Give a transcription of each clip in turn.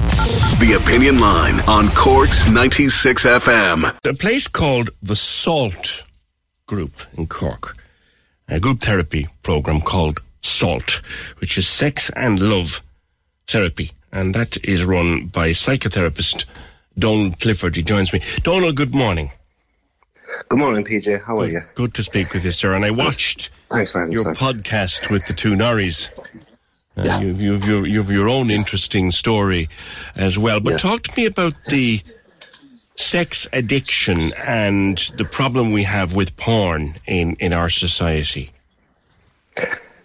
The Opinion Line on Cork's 96 FM. A place called the SALT Group in Cork, a group therapy program called SALT, which is sex and love therapy, and that is run by psychotherapist Donald Clifford. He joins me. Donald, good morning. Good morning, PJ. How are you? Good to speak with you, sir. And I watched Thanks for having your sir. podcast with the two Norries. Uh, Yeah. you, you've, your, you've your own interesting story as well. But Yeah. talk to me about the sex addiction and the problem we have with porn in, in our society.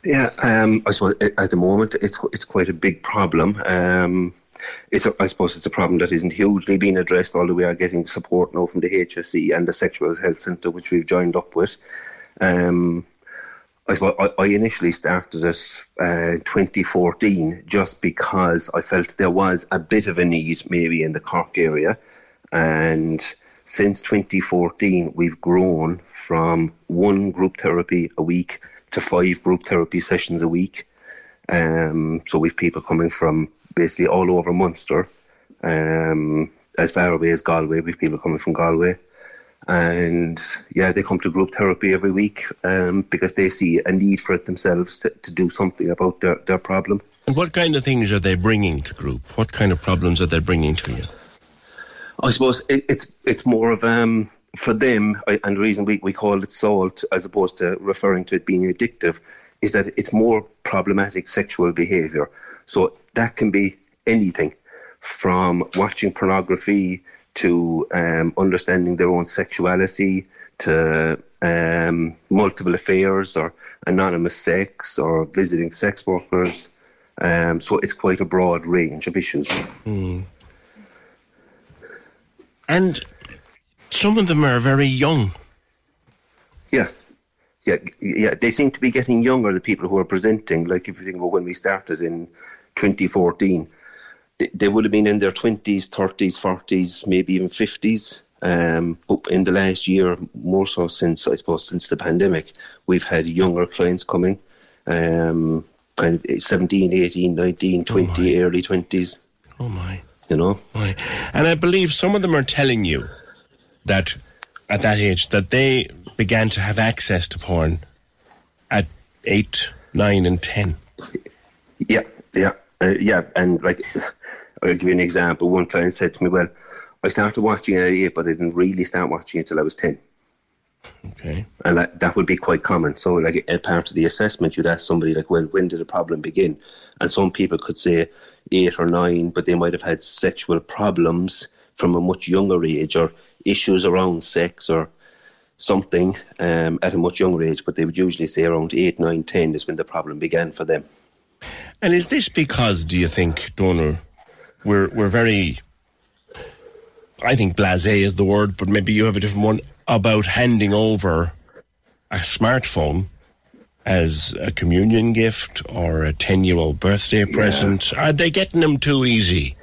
Yeah, um, I suppose at the moment it's it's quite a big problem. Um, it's a, I suppose it's a problem that isn't hugely being addressed, although we are getting support now from the HSE and the Sexual Health Centre, which we've joined up with. Um, I I, initially started it uh, 2014 just because I felt there was a bit of a need maybe in the Cork area, and since 2014 we've grown from one group therapy a week to five group therapy sessions a week. Um, so we've people coming from basically all over Munster, um, as far away as Galway. We've people coming from Galway, and yeah, they come to group therapy every week um, because they see a need for it themselves to, to do something about their, their problem. And what kind of things are they bringing to group? What kind of problems are they bringing to you? I suppose it, it's it's more of um for them, and the reason we, we call it salt as opposed to referring to it being addictive is that it's more problematic sexual behaviour. So that can be anything from watching pornography to um, understanding their own sexuality to um, multiple affairs or anonymous sex or visiting sex workers. Um, so it's quite a broad range of issues. And some of them are very young. Yeah. Yeah, yeah, they seem to be getting younger, the people who are presenting. Like, if you think about when we started in 2014, they, would have been in their 20s, 30s, 40s, maybe even 50s. Um, but in the last year, more so since, I suppose, since the pandemic, we've had younger clients coming, um, kind of 17, 18, 19, 20, early 20s, Oh my. you know. Right. And I believe some of them are telling you that at that age that they began to have access to porn at eight, nine, and ten. Yeah, yeah, uh, yeah. And like, I'll give you an example. One client said to me, "Well, I started watching it at eight, but I didn't really start watching it till I was 10. Okay. And that, that would be quite common. So, like, as part of the assessment, you'd ask somebody, like, well, when did the problem begin? And some people could say eight or nine, but they might have had sexual problems from a much younger age or issues around sex or something um, at a much younger age. But they would usually say around eight, nine, ten is when the problem began for them. And is this because, do you think, Donal, we're we're very, I think blasé is the word, but maybe you have a different one about handing over a smartphone as a communion gift or a ten-year-old birthday present? Are they getting them too easy?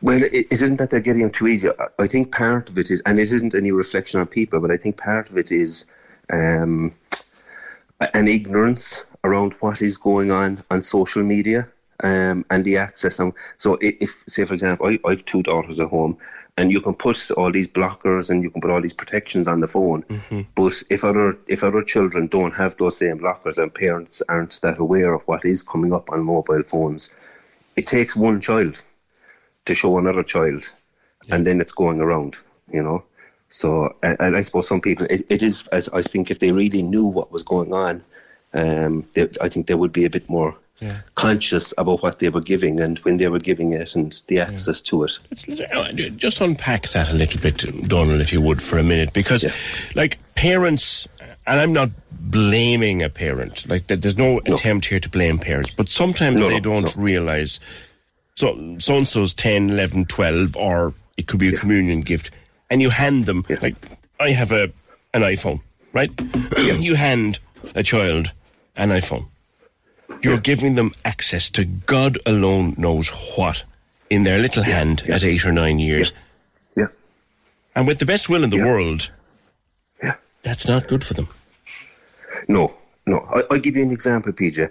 Well, it, it isn't that they're getting them too easy. I, I think part of it is, and it isn't any reflection on people, but I think part of it is um, an ignorance around what is going on on social media. um, and the access. And so, if say for example, I, I have two daughters at home, and you can put all these blockers and you can put all these protections on the phone, but if other if other children don't have those same blockers and parents aren't that aware of what is coming up on mobile phones, it takes one child to show another child, and then it's going around, you know. So, and, and I suppose some people, it, it is. I, I think if they really knew what was going on, um, they, I think they would be a bit more conscious about what they were giving and when they were giving it and the access to it. Let's, let's, uh, just unpack that a little bit, Donald, if you would, for a minute, because, Yeah. like, parents, and I'm not blaming a parent, like, there's no, attempt here to blame parents, but sometimes No, they no, don't realise so so and so's 10, 11, 12, or it could be a communion gift, and you hand them, like, I have a an iPhone, right? you hand a child an iPhone. You're giving them access to God alone knows what in their little hand at eight or nine years. Yeah, And with the best will in the Yeah. world, yeah. that's not good for them. No, no. I, I'll give you an example, PJ.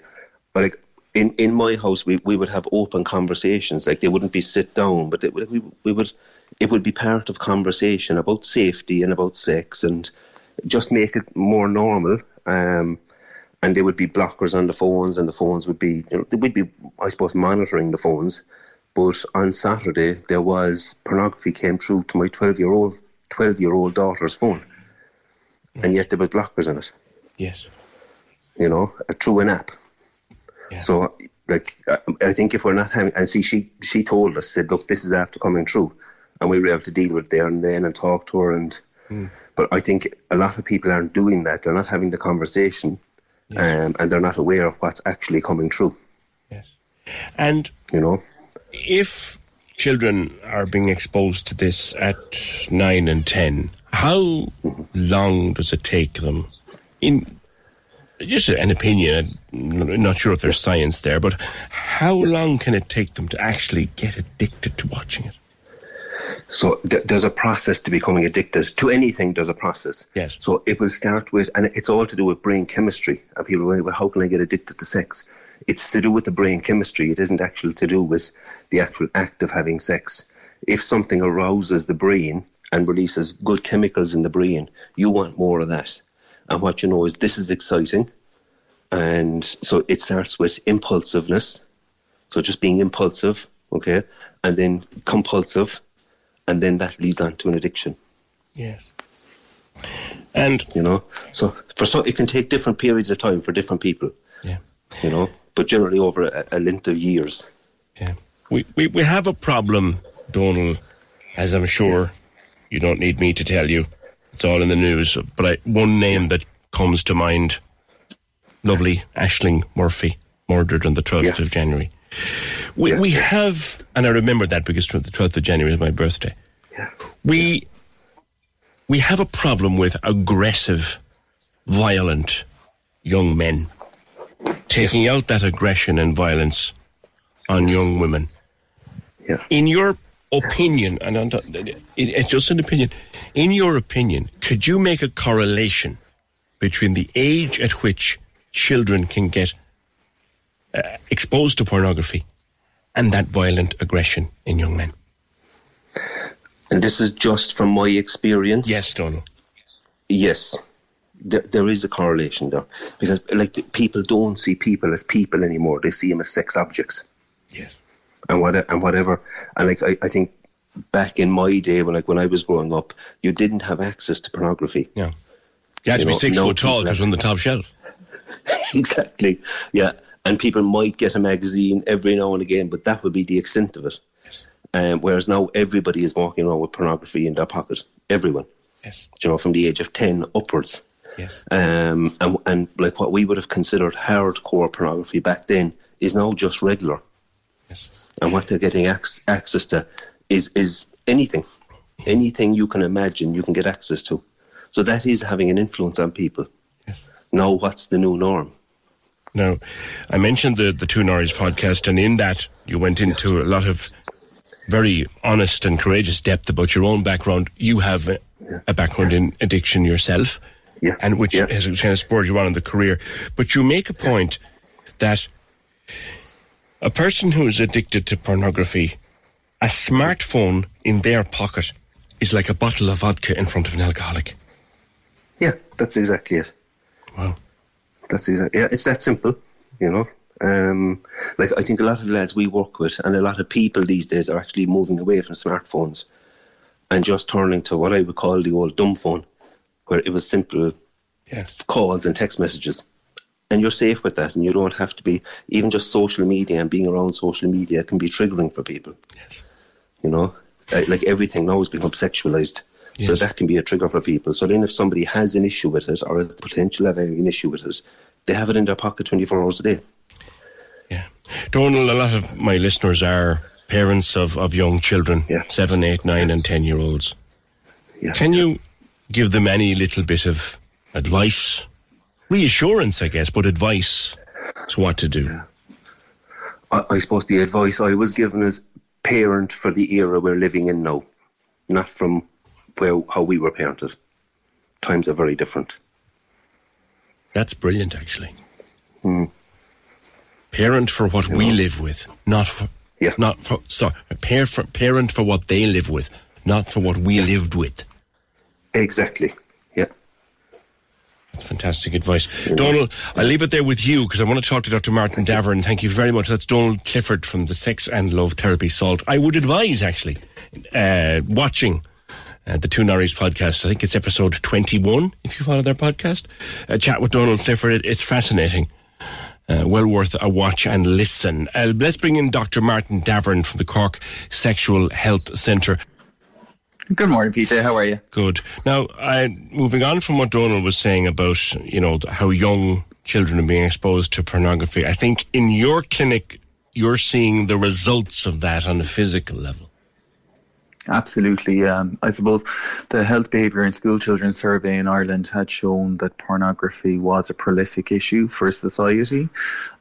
Like in, in my house, we, we would have open conversations. Like they wouldn't be sit down, but it, would- we we would it would be part of conversation about safety and about sex and just make it more normal. Um, and there would be blockers on the phones, and the phones would be you know would be I suppose monitoring the phones. But on Saturday there was pornography came through to my twelve year old twelve year old daughter's phone, and yet there was blockers on it Yes. you know, through an app. Yeah. So, like, I, I think if we're not having, and see, she she told us, said, look, this is after coming through, and we were able to deal with it there and then and talk to her. And but I think a lot of people aren't doing that. They're not having the conversation, um, and they're not aware of what's actually coming through. Yes. And You know, if children are being exposed to this at nine and ten, how long does it take them? In just an opinion, I'm not sure if there's science there, but how long can it take them to actually get addicted to watching it? So th- there's a process to becoming addicted to anything. There's a process. Yes. So it will start with, and it's all to do with brain chemistry. And people go, well, how can I get addicted to sex? It's to do with the brain chemistry. It isn't actually to do with the actual act of having sex. If something arouses the brain and releases good chemicals in the brain, you want more of that. And what you know is this is exciting. And so it starts with impulsiveness. So just being impulsive, okay? And then compulsive. And then that leads on to an addiction, Yes. And you know? So for some, it can take different periods of time for different people, yeah. you know? But generally over a, a length of years. Yeah. We, we, we have a problem, Donald, as I'm sure you don't need me to tell you. It's all in the news. But I, one name that comes to mind lovely Ashling Murphy, murdered on the 12th Yeah. of January. We, we have, and I remember that because the 12th of January is my birthday. Yeah. We, we have a problem with aggressive, violent young men taking out that aggression and violence on young women. Yeah. In your opinion, and it, it's just an opinion, in your opinion, could you make a correlation between the age at which children can get uh, exposed to pornography and that violent aggression in young men? And this is just from my experience. Yes, Donald. Yes, there, there is a correlation there because, like, people don't see people as people anymore; they see them as sex objects Yes. And what and whatever. And like, I, I think back in my day, when like when I was growing up, you didn't have access to pornography. Yeah. You had to You be know, six no foot tall because on the top shelf. exactly. Yeah, and people might get a magazine every now and again, but that would be the extent of it. Um, whereas now everybody is walking around with pornography in their pocket. Everyone, Yes. you know, from the age of ten upwards. Yes. um, and, and like what we would have considered hardcore pornography back then is now just regular. And what they're getting ac- access to is is anything, anything you can imagine, you can get access to. So that is having an influence on people. Now, what's the new norm? Now, I mentioned the, the Two Norries podcast, and in that you went into a lot of very honest and courageous depth about your own background. You have a, a background in addiction yourself, Yeah. and which Yeah. has kind of spurred you on in the career. But you make a point that a person who is addicted to pornography, a smartphone in their pocket is like a bottle of vodka in front of an alcoholic. Yeah, that's exactly it. Wow. That's exactly. Yeah, it's that simple. You know. Um, like I think a lot of the lads we work with, and a lot of people these days are actually moving away from smartphones and just turning to what I would call the old dumb phone, where it was simple Yes. calls and text messages. And you're safe with that, and you don't have to be even just social media and being around social media can be triggering for people. Yes. You know, Uh, like everything now has become sexualized, so that can be a trigger for people. So then, if somebody has an issue with it or has the potential of having an issue with it, they have it in their pocket 24 hours a day. Yeah. Donald, a lot of my listeners are parents of, of young children, Yeah. seven, eight, nine, and ten year olds. Yeah. Can you give them any little bit of advice? Reassurance, I guess, but advice as what to do. I, I suppose the advice I was given as parent for the era we're living in now, not from where how we were parented. Times are very different. That's brilliant, actually. Hmm. Parent for what we live with, not for, Yeah. not for, sorry, par for, parent for what they live with, not for what we lived with. Exactly. Fantastic advice. Donald, I'll leave it there with you because I want to talk to Dr. Martin Davoren. Thank you very much. That's Donald Clifford from the Sex and Love Therapy Salt. I would advise, actually, uh, watching uh, the Two Norries podcast. I think it's episode 21, if you follow their podcast. A chat with Donald Clifford. It's fascinating. Uh, well worth a watch and listen. Uh, let's bring in Dr. Martin Davoren from the Cork Sexual Health Centre. Good morning, PJ. How are you? Good. Now, I, moving on from what Donald was saying about, you know, how young children are being exposed to pornography, I think in your clinic, you're seeing the results of that on a physical level. Absolutely. Um, I suppose the Health Behaviour in School Children survey in Ireland had shown that pornography was a prolific issue for society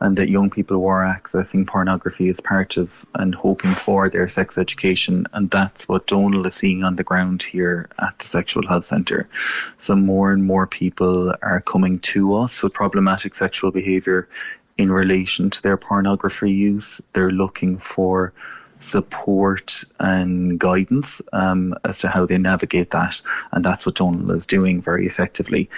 and that young people were accessing pornography as part of and hoping for their sex education. And that's what Donald is seeing on the ground here at the Sexual Health Centre. So more and more people are coming to us with problematic sexual behaviour in relation to their pornography use. They're looking for support and guidance um, as to how they navigate that. And that's what Donald is doing very effectively.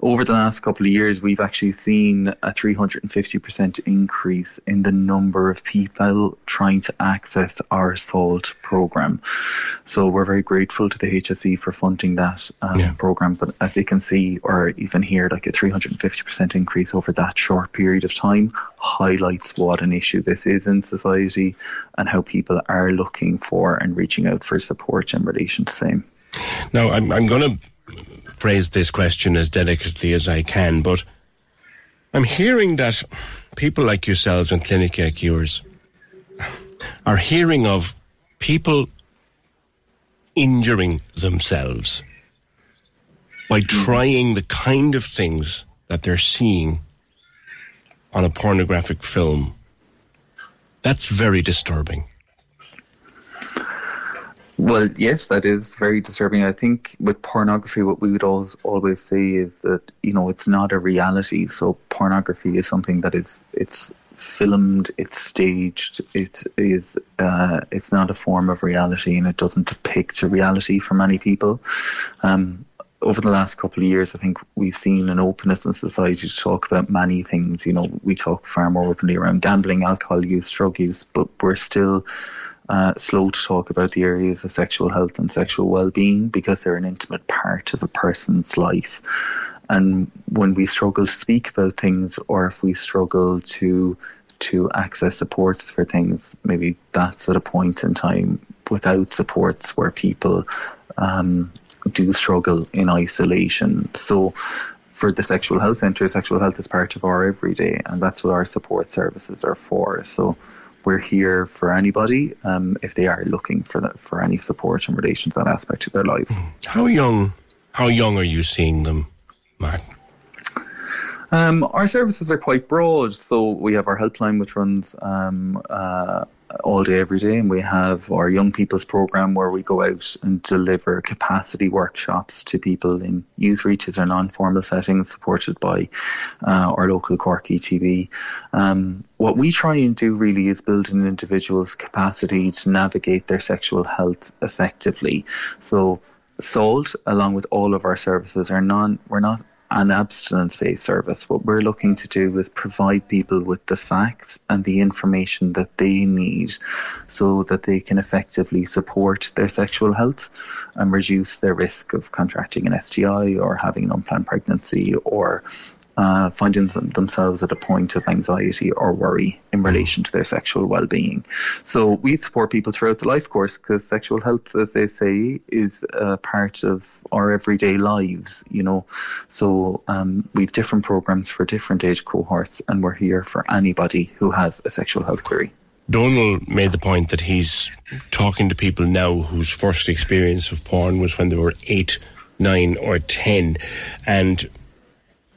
Over the last couple of years, we've actually seen a 350% increase in the number of people trying to access our SALT program. So we're very grateful to the HSE for funding that um, Yeah. program. But as you can see, or even hear, like a 350% increase over that short period of time highlights what an issue this is in society and how people are looking for and reaching out for support in relation to same. Now, I'm, I'm going to phrase this question as delicately as I can, but I'm hearing that people like yourselves and clinic like yours are hearing of people injuring themselves by mm. trying the kind of things that they're seeing on a pornographic film. That's very disturbing. Well, yes, that is very disturbing. I think with pornography, what we would always always say is that you know it's not a reality. So pornography is something that is it's filmed, it's staged, it is uh, it's not a form of reality, and it doesn't depict a reality for many people. Um, over the last couple of years, I think we've seen an openness in society to talk about many things. You know, we talk far more openly around gambling, alcohol use, drug use, but we're still uh, slow to talk about the areas of sexual health and sexual well-being because they're an intimate part of a person's life. And when we struggle to speak about things, or if we struggle to to access supports for things, maybe that's at a point in time without supports where people um, do struggle in isolation. So for the sexual health centre, sexual health is part of our everyday, and that's what our support services are for. So we're here for anybody um, if they are looking for that, for any support in relation to that aspect of their lives. How young? How young are you seeing them, Martin? Um, our services are quite broad, so we have our helpline which runs um, uh, all day, every day, and we have our young people's program where we go out and deliver capacity workshops to people in Youthreaches or non-formal settings, supported by uh, our local Cork ETB. Um, what we try and do really is build an individual's capacity to navigate their sexual health effectively. So, Salt, along with all of our services, are non we're not an abstinence based service. What we're looking to do is provide people with the facts and the information that they need so that they can effectively support their sexual health and reduce their risk of contracting an STI or having an unplanned pregnancy or uh, finding them, themselves at a point of anxiety or worry in relation to their sexual well-being. So we support people throughout the life course because sexual health, as they say, is a part of our everyday lives. You know, so um, we've different programs for different age cohorts, and we're here for anybody who has a sexual health query. Donald made the point that he's talking to people now whose first experience of porn was when they were eight, nine, or ten, and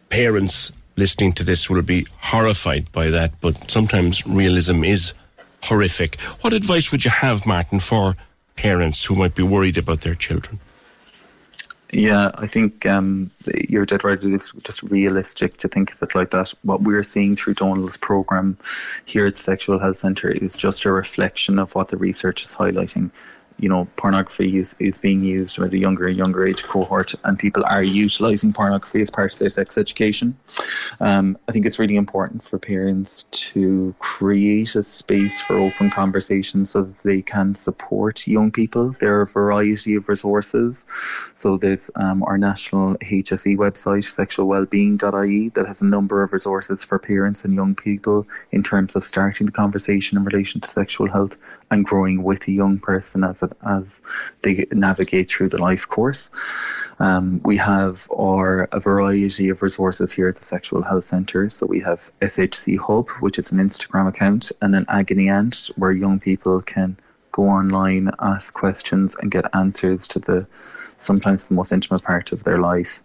parents listening to this will be horrified by that, but sometimes realism is horrific. What advice would you have, Martin, for parents who might be worried about their children? Yeah, I think um, you're dead right. It's just realistic to think of it like that. What we're seeing through Donal's program here at Sexual Health Centre is just a reflection of what the research is highlighting you know, pornography is, is being used at a younger and younger age cohort, and people are utilising pornography as part of their sex education. Um, I think it's really important for parents to create a space for open conversation so that they can support young people. There are a variety of resources. So there's um, our national HSE website, sexualwellbeing.ie, that has a number of resources for parents and young people in terms of starting the conversation in relation to sexual health and growing with a young person as a, as they navigate through the life course. Um, we have our a variety of resources here at the Sexual Health Centre. So we have SHC Hub, which is an Instagram account, and an Agony Aunt, where young people can go online, ask questions, and get answers to the sometimes the most intimate part of their life.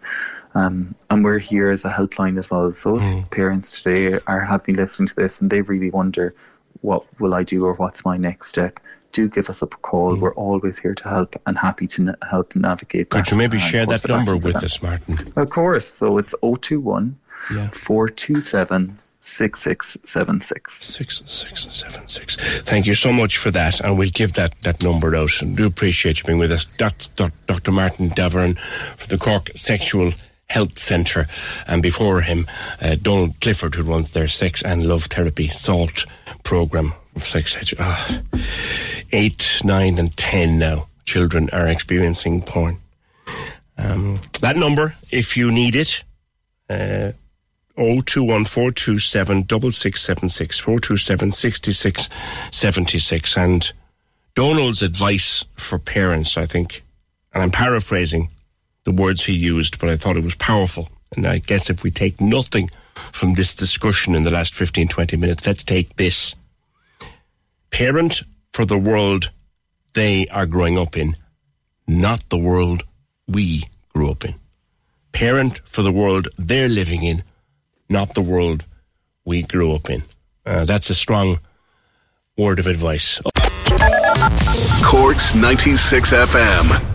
Um, and we're here as a helpline as well. So mm. parents today are have been listening to this and they really wonder what will I do or what's my next step, do give us a call. Mm. We're always here to help and happy to na- help navigate. Could you maybe share that number with us, Martin? Of course. So it's 021 yeah. 427 6676. 6676. Thank you so much for that. And we'll give that, that number out. And do appreciate you being with us. That's Dr. Martin Davoren for the Cork Sexual Health Centre. And before him, uh, Donald Clifford, who runs their sex and love therapy SALT program of sex education. Ah, eight, nine, and ten now. Children are experiencing porn. Um, that number, if you need it, uh, 021 427 6676 427 6676. And Donald's advice for parents, I think, and I'm paraphrasing the words he used, but I thought it was powerful. And I guess if we take nothing from this discussion in the last 15, 20 minutes, let's take this. Parent for the world they are growing up in, not the world we grew up in. Parent for the world they're living in, not the world we grew up in. Uh, that's a strong word of advice. Corks 96 FM.